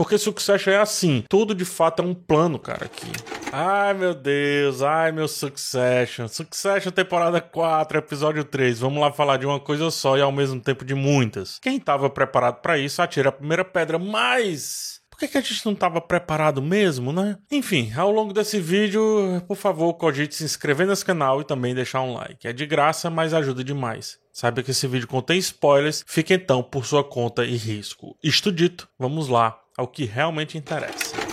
Porque Succession é assim, tudo de fato é um plano, cara, aqui. Ai, meu Deus, ai, meu Succession. Succession, temporada 4, episódio 3. Vamos lá falar de uma coisa só e ao mesmo tempo de muitas. Quem estava preparado para isso, atira a primeira pedra, mas por que, que a gente não estava preparado mesmo, né? Enfim, ao longo desse vídeo, por favor, cogite se inscrever nesse canal e também deixar um like. É de graça, mas ajuda demais. Saiba que esse vídeo contém spoilers, fique então por sua conta e risco. Isto dito, vamos lá ao que realmente interessa.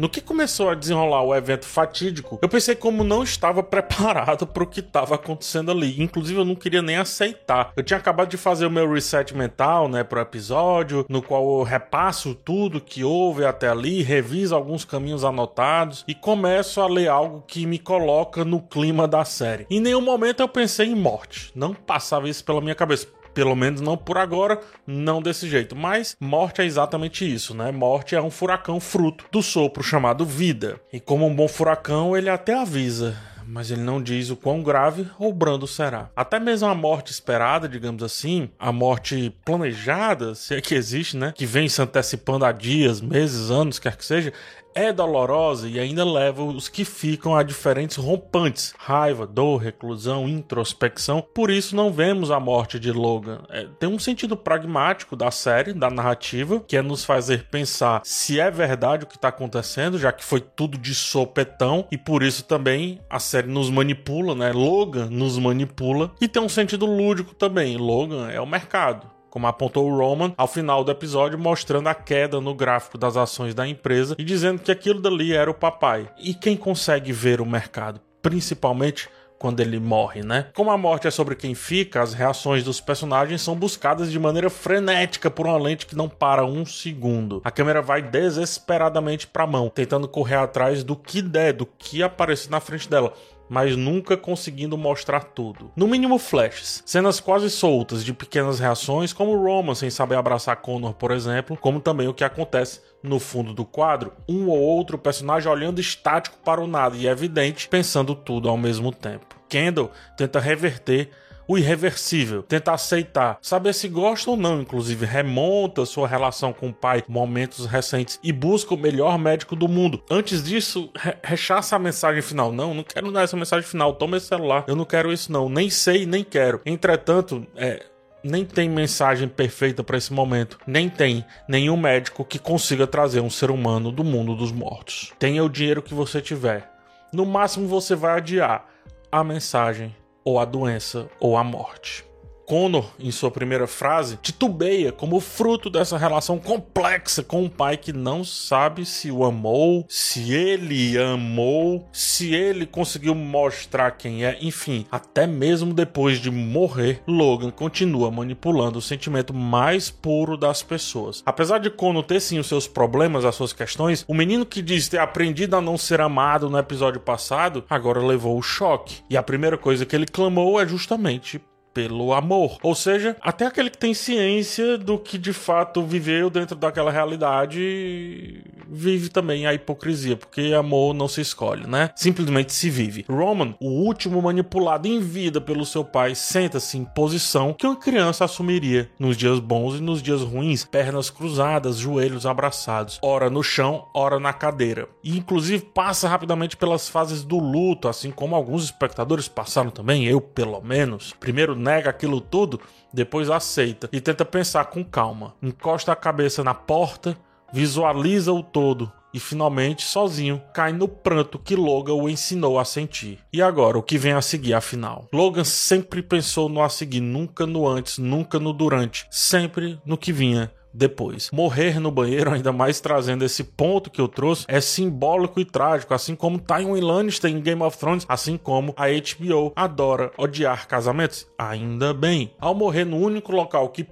No que começou a desenrolar o evento fatídico, eu pensei como não estava preparado para o que estava acontecendo ali. Inclusive, eu não queria nem aceitar. Eu tinha acabado de fazer o meu reset mental, né, pro episódio, no qual eu repasso tudo que houve até ali, reviso alguns caminhos anotados e começo a ler algo que me coloca no clima da série. Em nenhum momento eu pensei em morte. Não passava isso pela minha cabeça pelo menos não por agora, não desse jeito. Mas morte é exatamente isso, né? Morte é um furacão fruto do sopro chamado vida. E como um bom furacão, ele até avisa mas ele não diz o quão grave ou brando será. Até mesmo a morte esperada, digamos assim, a morte planejada, se é que existe, né? Que vem se antecipando há dias, meses, anos, quer que seja, é dolorosa e ainda leva os que ficam a diferentes rompantes: raiva, dor, reclusão, introspecção. Por isso não vemos a morte de Logan. É, tem um sentido pragmático da série, da narrativa, que é nos fazer pensar se é verdade o que está acontecendo, já que foi tudo de sopetão e por isso também a série nos manipula, né? Logan nos manipula e tem um sentido lúdico também. Logan é o mercado como apontou o Roman ao final do episódio, mostrando a queda no gráfico das ações da empresa e dizendo que aquilo dali era o papai. E quem consegue ver o mercado, principalmente quando ele morre, né? Como a morte é sobre quem fica, as reações dos personagens são buscadas de maneira frenética por uma lente que não para um segundo. A câmera vai desesperadamente para a mão, tentando correr atrás do que der, do que aparecer na frente dela mas nunca conseguindo mostrar tudo. No mínimo flashes, cenas quase soltas de pequenas reações, como Roman sem saber abraçar Connor, por exemplo, como também o que acontece no fundo do quadro, um ou outro personagem olhando estático para o nada e evidente, pensando tudo ao mesmo tempo. Kendall tenta reverter o irreversível, tenta aceitar, saber se gosta ou não, inclusive remonta sua relação com o pai, momentos recentes e busca o melhor médico do mundo. Antes disso, re rechaça a mensagem final. Não, não quero dar essa mensagem final, toma esse celular. Eu não quero isso não, nem sei, nem quero. Entretanto, é, nem tem mensagem perfeita para esse momento, nem tem nenhum médico que consiga trazer um ser humano do mundo dos mortos. Tenha o dinheiro que você tiver. No máximo você vai adiar a mensagem ou a doença ou a morte. Connor, em sua primeira frase, titubeia como fruto dessa relação complexa com um pai que não sabe se o amou, se ele amou, se ele conseguiu mostrar quem é, enfim, até mesmo depois de morrer, Logan continua manipulando o sentimento mais puro das pessoas. Apesar de Connor ter sim os seus problemas, as suas questões, o menino que diz ter aprendido a não ser amado no episódio passado, agora levou o choque. E a primeira coisa que ele clamou é justamente pelo amor. Ou seja, até aquele que tem ciência do que de fato viveu dentro daquela realidade vive também a hipocrisia, porque amor não se escolhe, né? Simplesmente se vive. Roman, o último manipulado em vida pelo seu pai, senta-se em posição que uma criança assumiria nos dias bons e nos dias ruins, pernas cruzadas, joelhos abraçados, ora no chão, ora na cadeira. E inclusive passa rapidamente pelas fases do luto, assim como alguns espectadores passaram também, eu pelo menos. Primeiro nega aquilo tudo, depois aceita e tenta pensar com calma. Encosta a cabeça na porta, visualiza o todo e finalmente, sozinho, cai no pranto que Logan o ensinou a sentir. E agora, o que vem a seguir, afinal? Logan sempre pensou no a seguir, nunca no antes, nunca no durante, sempre no que vinha depois. Morrer no banheiro, ainda mais trazendo esse ponto que eu trouxe, é simbólico e trágico, assim como Tywin Lannister em Game of Thrones, assim como a HBO adora odiar casamentos. Ainda bem. Ao morrer no único local que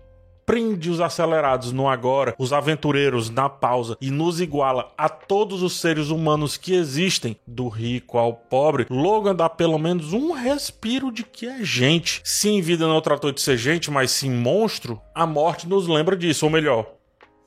prende os acelerados no agora, os aventureiros na pausa e nos iguala a todos os seres humanos que existem, do rico ao pobre, Logan dá pelo menos um respiro de que é gente. Se em vida não tratou de ser gente, mas sim monstro, a morte nos lembra disso, ou melhor,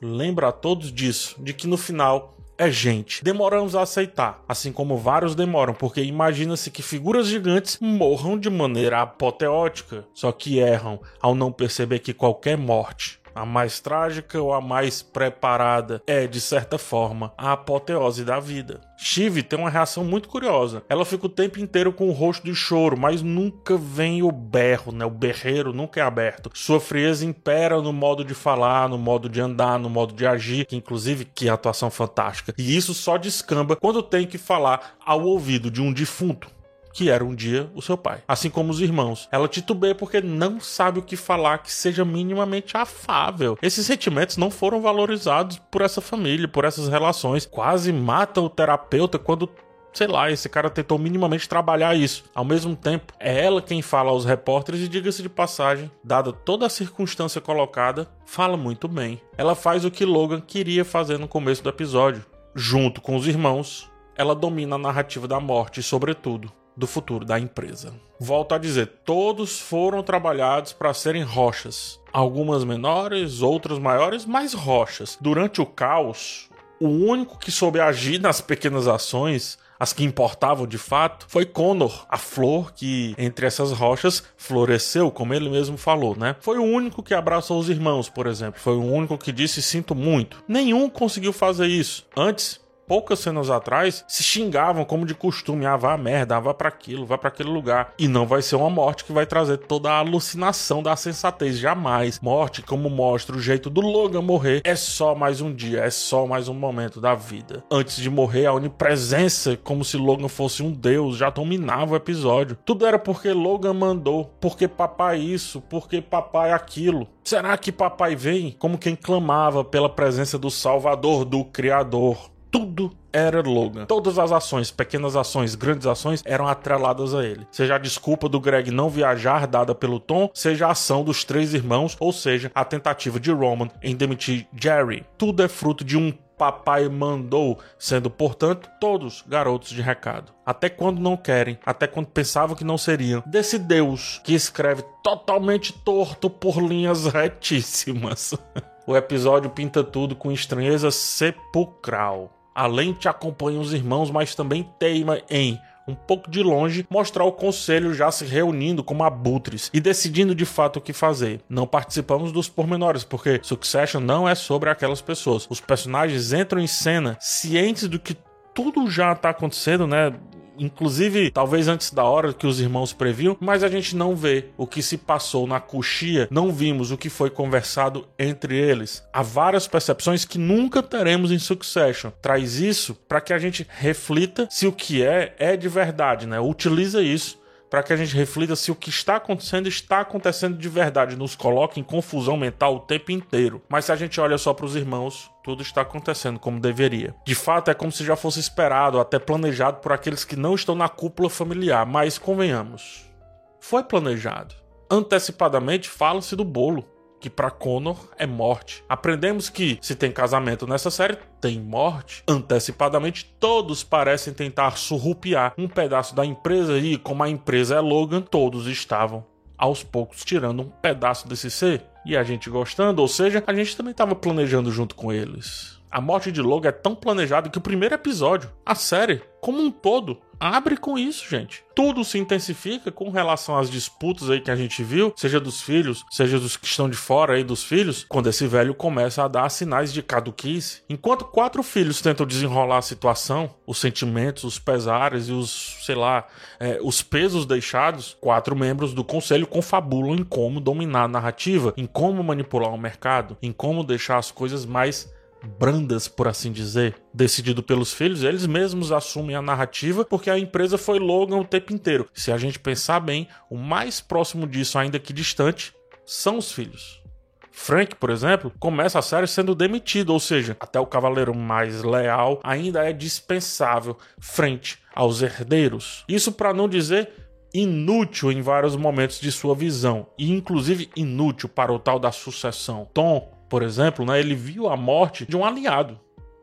lembra a todos disso, de que no final é gente. Demoramos a aceitar, assim como vários demoram, porque imagina-se que figuras gigantes morram de maneira apoteótica, só que erram ao não perceber que qualquer morte a mais trágica ou a mais preparada, é, de certa forma, a apoteose da vida. Shiv tem uma reação muito curiosa. Ela fica o tempo inteiro com o rosto de choro, mas nunca vem o berro, né? O berreiro nunca é aberto. Sua frieza impera no modo de falar, no modo de andar, no modo de agir, que inclusive que atuação fantástica. E isso só descamba quando tem que falar ao ouvido de um defunto que era um dia o seu pai. Assim como os irmãos. Ela titubeia porque não sabe o que falar que seja minimamente afável. Esses sentimentos não foram valorizados por essa família, por essas relações. Quase mata o terapeuta quando sei lá, esse cara tentou minimamente trabalhar isso. Ao mesmo tempo, é ela quem fala aos repórteres e diga-se de passagem, dada toda a circunstância colocada, fala muito bem. Ela faz o que Logan queria fazer no começo do episódio. Junto com os irmãos, ela domina a narrativa da morte e, sobretudo, do futuro da empresa. Volto a dizer, todos foram trabalhados para serem rochas. Algumas menores, outras maiores, mas rochas. Durante o caos, o único que soube agir nas pequenas ações as que importavam de fato, foi Connor, a flor que entre essas rochas floresceu, como ele mesmo falou, né? Foi o único que abraçou os irmãos, por exemplo. Foi o único que disse sinto muito. Nenhum conseguiu fazer isso. Antes, poucas cenas atrás, se xingavam como de costume, ah, vá merda, ah, vá para aquilo, vá para aquele lugar. E não vai ser uma morte que vai trazer toda a alucinação da sensatez, jamais. Morte, como mostra o jeito do Logan morrer, é só mais um dia, é só mais um momento da vida. Antes de morrer, a onipresença, como se Logan fosse um deus, já dominava o episódio. Tudo era porque Logan mandou, porque papai isso, porque papai aquilo. Será que papai vem? Como quem clamava pela presença do Salvador, do Criador tudo era Logan. Todas as ações, pequenas ações, grandes ações, eram atreladas a ele. Seja a desculpa do Greg não viajar dada pelo Tom, seja a ação dos três irmãos, ou seja, a tentativa de Roman em demitir Jerry. Tudo é fruto de um papai mandou, sendo, portanto, todos garotos de recado. Até quando não querem, até quando pensavam que não seriam. Desse Deus que escreve totalmente torto por linhas retíssimas. o episódio pinta tudo com estranheza sepulcral. Além te acompanha os irmãos, mas também teima em um pouco de longe, mostrar o conselho já se reunindo como abutres e decidindo de fato o que fazer. Não participamos dos pormenores, porque Succession não é sobre aquelas pessoas. Os personagens entram em cena cientes do que tudo já está acontecendo, né? Inclusive talvez antes da hora que os irmãos previam, mas a gente não vê o que se passou na coxia, não vimos o que foi conversado entre eles. Há várias percepções que nunca teremos em Succession. Traz isso para que a gente reflita se o que é é de verdade, né? Utiliza isso para que a gente reflita se o que está acontecendo está acontecendo de verdade, nos coloca em confusão mental o tempo inteiro. Mas se a gente olha só para os irmãos, tudo está acontecendo como deveria. De fato, é como se já fosse esperado, até planejado por aqueles que não estão na cúpula familiar, mas convenhamos, foi planejado. Antecipadamente fala-se do bolo que para Connor é morte. Aprendemos que se tem casamento nessa série, tem morte. Antecipadamente, todos parecem tentar surrupiar um pedaço da empresa e, como a empresa é Logan, todos estavam aos poucos tirando um pedaço desse ser. E a gente gostando, ou seja, a gente também estava planejando junto com eles. A morte de Logan é tão planejada que o primeiro episódio, a série, como um todo, abre com isso, gente. Tudo se intensifica com relação às disputas aí que a gente viu, seja dos filhos, seja dos que estão de fora aí dos filhos, quando esse velho começa a dar sinais de caduquice. Enquanto quatro filhos tentam desenrolar a situação, os sentimentos, os pesares e os, sei lá, é, os pesos deixados, quatro membros do conselho confabulam em como dominar a narrativa, em como manipular o mercado, em como deixar as coisas mais brandas, por assim dizer, decidido pelos filhos, eles mesmos assumem a narrativa porque a empresa foi Logan o tempo inteiro. Se a gente pensar bem, o mais próximo disso, ainda que distante, são os filhos. Frank, por exemplo, começa a série sendo demitido, ou seja, até o cavaleiro mais leal ainda é dispensável frente aos herdeiros. Isso para não dizer inútil em vários momentos de sua visão, e inclusive inútil para o tal da sucessão. Tom por exemplo, né, ele viu a morte de um aliado.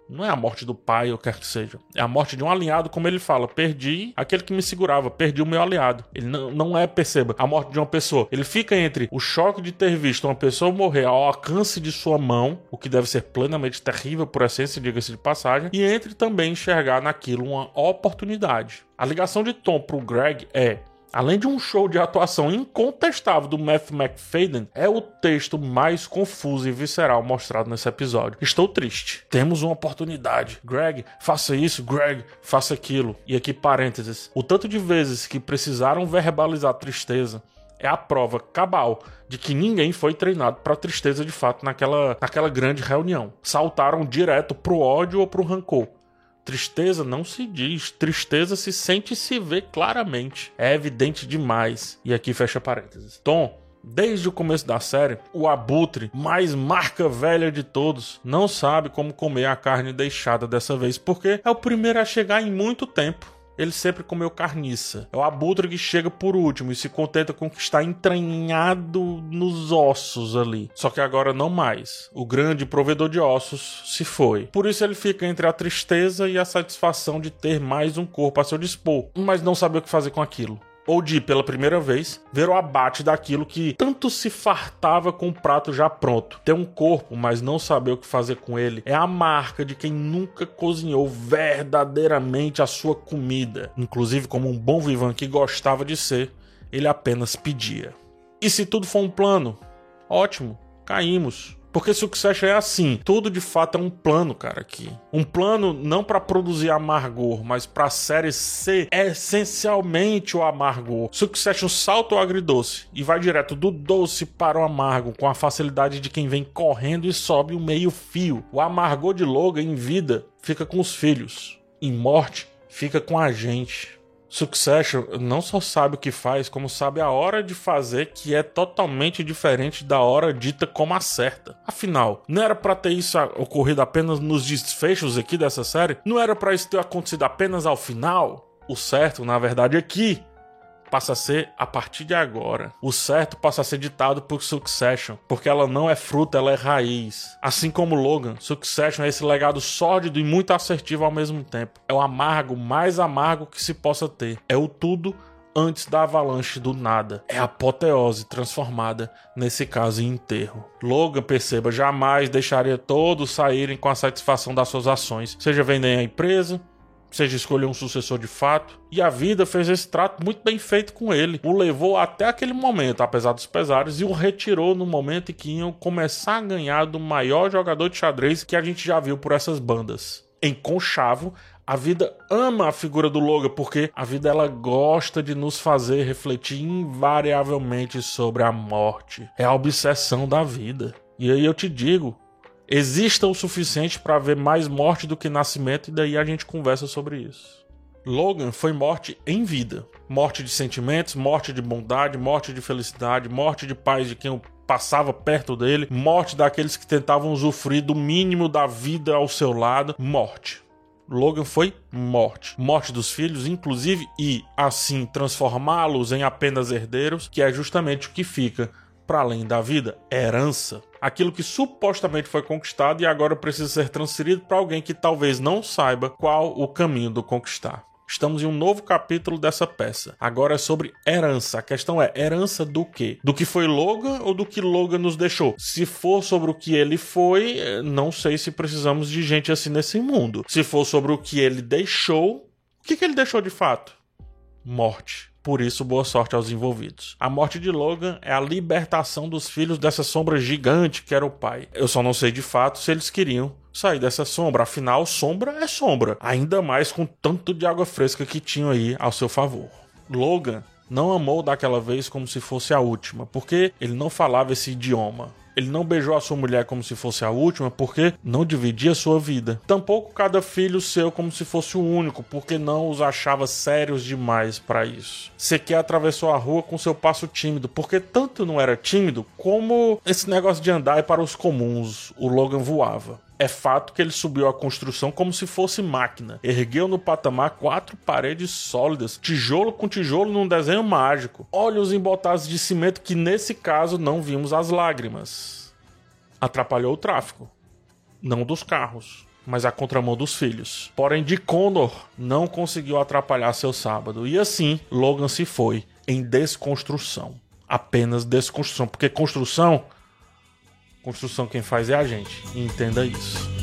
Não é a morte do pai ou quer que seja. É a morte de um aliado, como ele fala. Perdi aquele que me segurava, perdi o meu aliado. Ele não, não é, perceba, a morte de uma pessoa. Ele fica entre o choque de ter visto uma pessoa morrer ao alcance de sua mão, o que deve ser plenamente terrível por essência, diga-se de passagem, e entre também enxergar naquilo uma oportunidade. A ligação de Tom pro Greg é Além de um show de atuação incontestável do Matthew McFadden, é o texto mais confuso e visceral mostrado nesse episódio. Estou triste. Temos uma oportunidade. Greg, faça isso. Greg, faça aquilo. E aqui parênteses. O tanto de vezes que precisaram verbalizar tristeza é a prova cabal de que ninguém foi treinado para tristeza de fato naquela, naquela grande reunião. Saltaram direto pro ódio ou pro rancor. Tristeza não se diz, tristeza se sente e se vê claramente. É evidente demais. E aqui fecha parênteses. Tom, Desde o começo da série, o abutre, mais marca velha de todos, não sabe como comer a carne deixada dessa vez, porque é o primeiro a chegar em muito tempo ele sempre comeu carniça. É o abutre que chega por último e se contenta com o que está entranhado nos ossos ali. Só que agora não mais. O grande provedor de ossos se foi. Por isso ele fica entre a tristeza e a satisfação de ter mais um corpo a seu dispor, mas não sabe o que fazer com aquilo ou de, pela primeira vez, ver o abate daquilo que tanto se fartava com o prato já pronto. Ter um corpo, mas não saber o que fazer com ele, é a marca de quem nunca cozinhou verdadeiramente a sua comida. Inclusive, como um bom vivan que gostava de ser, ele apenas pedia. E se tudo for um plano? Ótimo, caímos. Porque Succession é assim, tudo de fato é um plano, cara, aqui. Um plano não para produzir amargor, mas para série ser essencialmente o amargor. Succession salta o agridoce e vai direto do doce para o amargo, com a facilidade de quem vem correndo e sobe o meio fio. O amargor de Logan em vida fica com os filhos, em morte fica com a gente. Succession não só sabe o que faz, como sabe a hora de fazer que é totalmente diferente da hora dita como certa. Afinal, não era para ter isso ocorrido apenas nos desfechos aqui dessa série? Não era para isso ter acontecido apenas ao final? O certo, na verdade, aqui passa a ser a partir de agora. O certo passa a ser ditado por Succession, porque ela não é fruta, ela é raiz. Assim como Logan, Succession é esse legado sórdido e muito assertivo ao mesmo tempo. É o amargo mais amargo que se possa ter. É o tudo antes da avalanche do nada. É a apoteose transformada, nesse caso, em enterro. Logan, perceba, jamais deixaria todos saírem com a satisfação das suas ações, seja vender a empresa, seja escolher um sucessor de fato. E a vida fez esse trato muito bem feito com ele. O levou até aquele momento, apesar dos pesares, e o retirou no momento em que iam começar a ganhar do maior jogador de xadrez que a gente já viu por essas bandas. Em Conchavo, a vida ama a figura do Logan porque a vida ela gosta de nos fazer refletir invariavelmente sobre a morte. É a obsessão da vida. E aí eu te digo, exista o suficiente para haver mais morte do que nascimento, e daí a gente conversa sobre isso. Logan foi morte em vida. Morte de sentimentos, morte de bondade, morte de felicidade, morte de paz de quem passava perto dele, morte daqueles que tentavam usufruir do mínimo da vida ao seu lado, morte. Logan foi morte. Morte dos filhos, inclusive, e assim transformá-los em apenas herdeiros, que é justamente o que fica para além da vida, herança. Aquilo que supostamente foi conquistado e agora precisa ser transferido para alguém que talvez não saiba qual o caminho do conquistar. Estamos em um novo capítulo dessa peça. Agora é sobre herança. A questão é: herança do quê? Do que foi Logan ou do que Logan nos deixou? Se for sobre o que ele foi, não sei se precisamos de gente assim nesse mundo. Se for sobre o que ele deixou, o que, que ele deixou de fato? Morte. Por isso, boa sorte aos envolvidos. A morte de Logan é a libertação dos filhos dessa sombra gigante que era o pai. Eu só não sei de fato se eles queriam sair dessa sombra. Afinal, sombra é sombra. Ainda mais com tanto de água fresca que tinham aí ao seu favor. Logan não amou daquela vez como se fosse a última, porque ele não falava esse idioma. Ele não beijou a sua mulher como se fosse a última, porque não dividia sua vida. Tampouco cada filho seu como se fosse o único, porque não os achava sérios demais para isso. Sequer atravessou a rua com seu passo tímido, porque tanto não era tímido como esse negócio de andar é para os comuns. O Logan voava. É fato que ele subiu a construção como se fosse máquina. Ergueu no patamar quatro paredes sólidas, tijolo com tijolo num desenho mágico. Olhos embotados de cimento que nesse caso não vimos as lágrimas. Atrapalhou o tráfego. Não dos carros, mas a contramão dos filhos. Porém, de Connor não conseguiu atrapalhar seu sábado, e assim Logan se foi em desconstrução. Apenas desconstrução, porque construção, construção quem faz é a gente, entenda isso.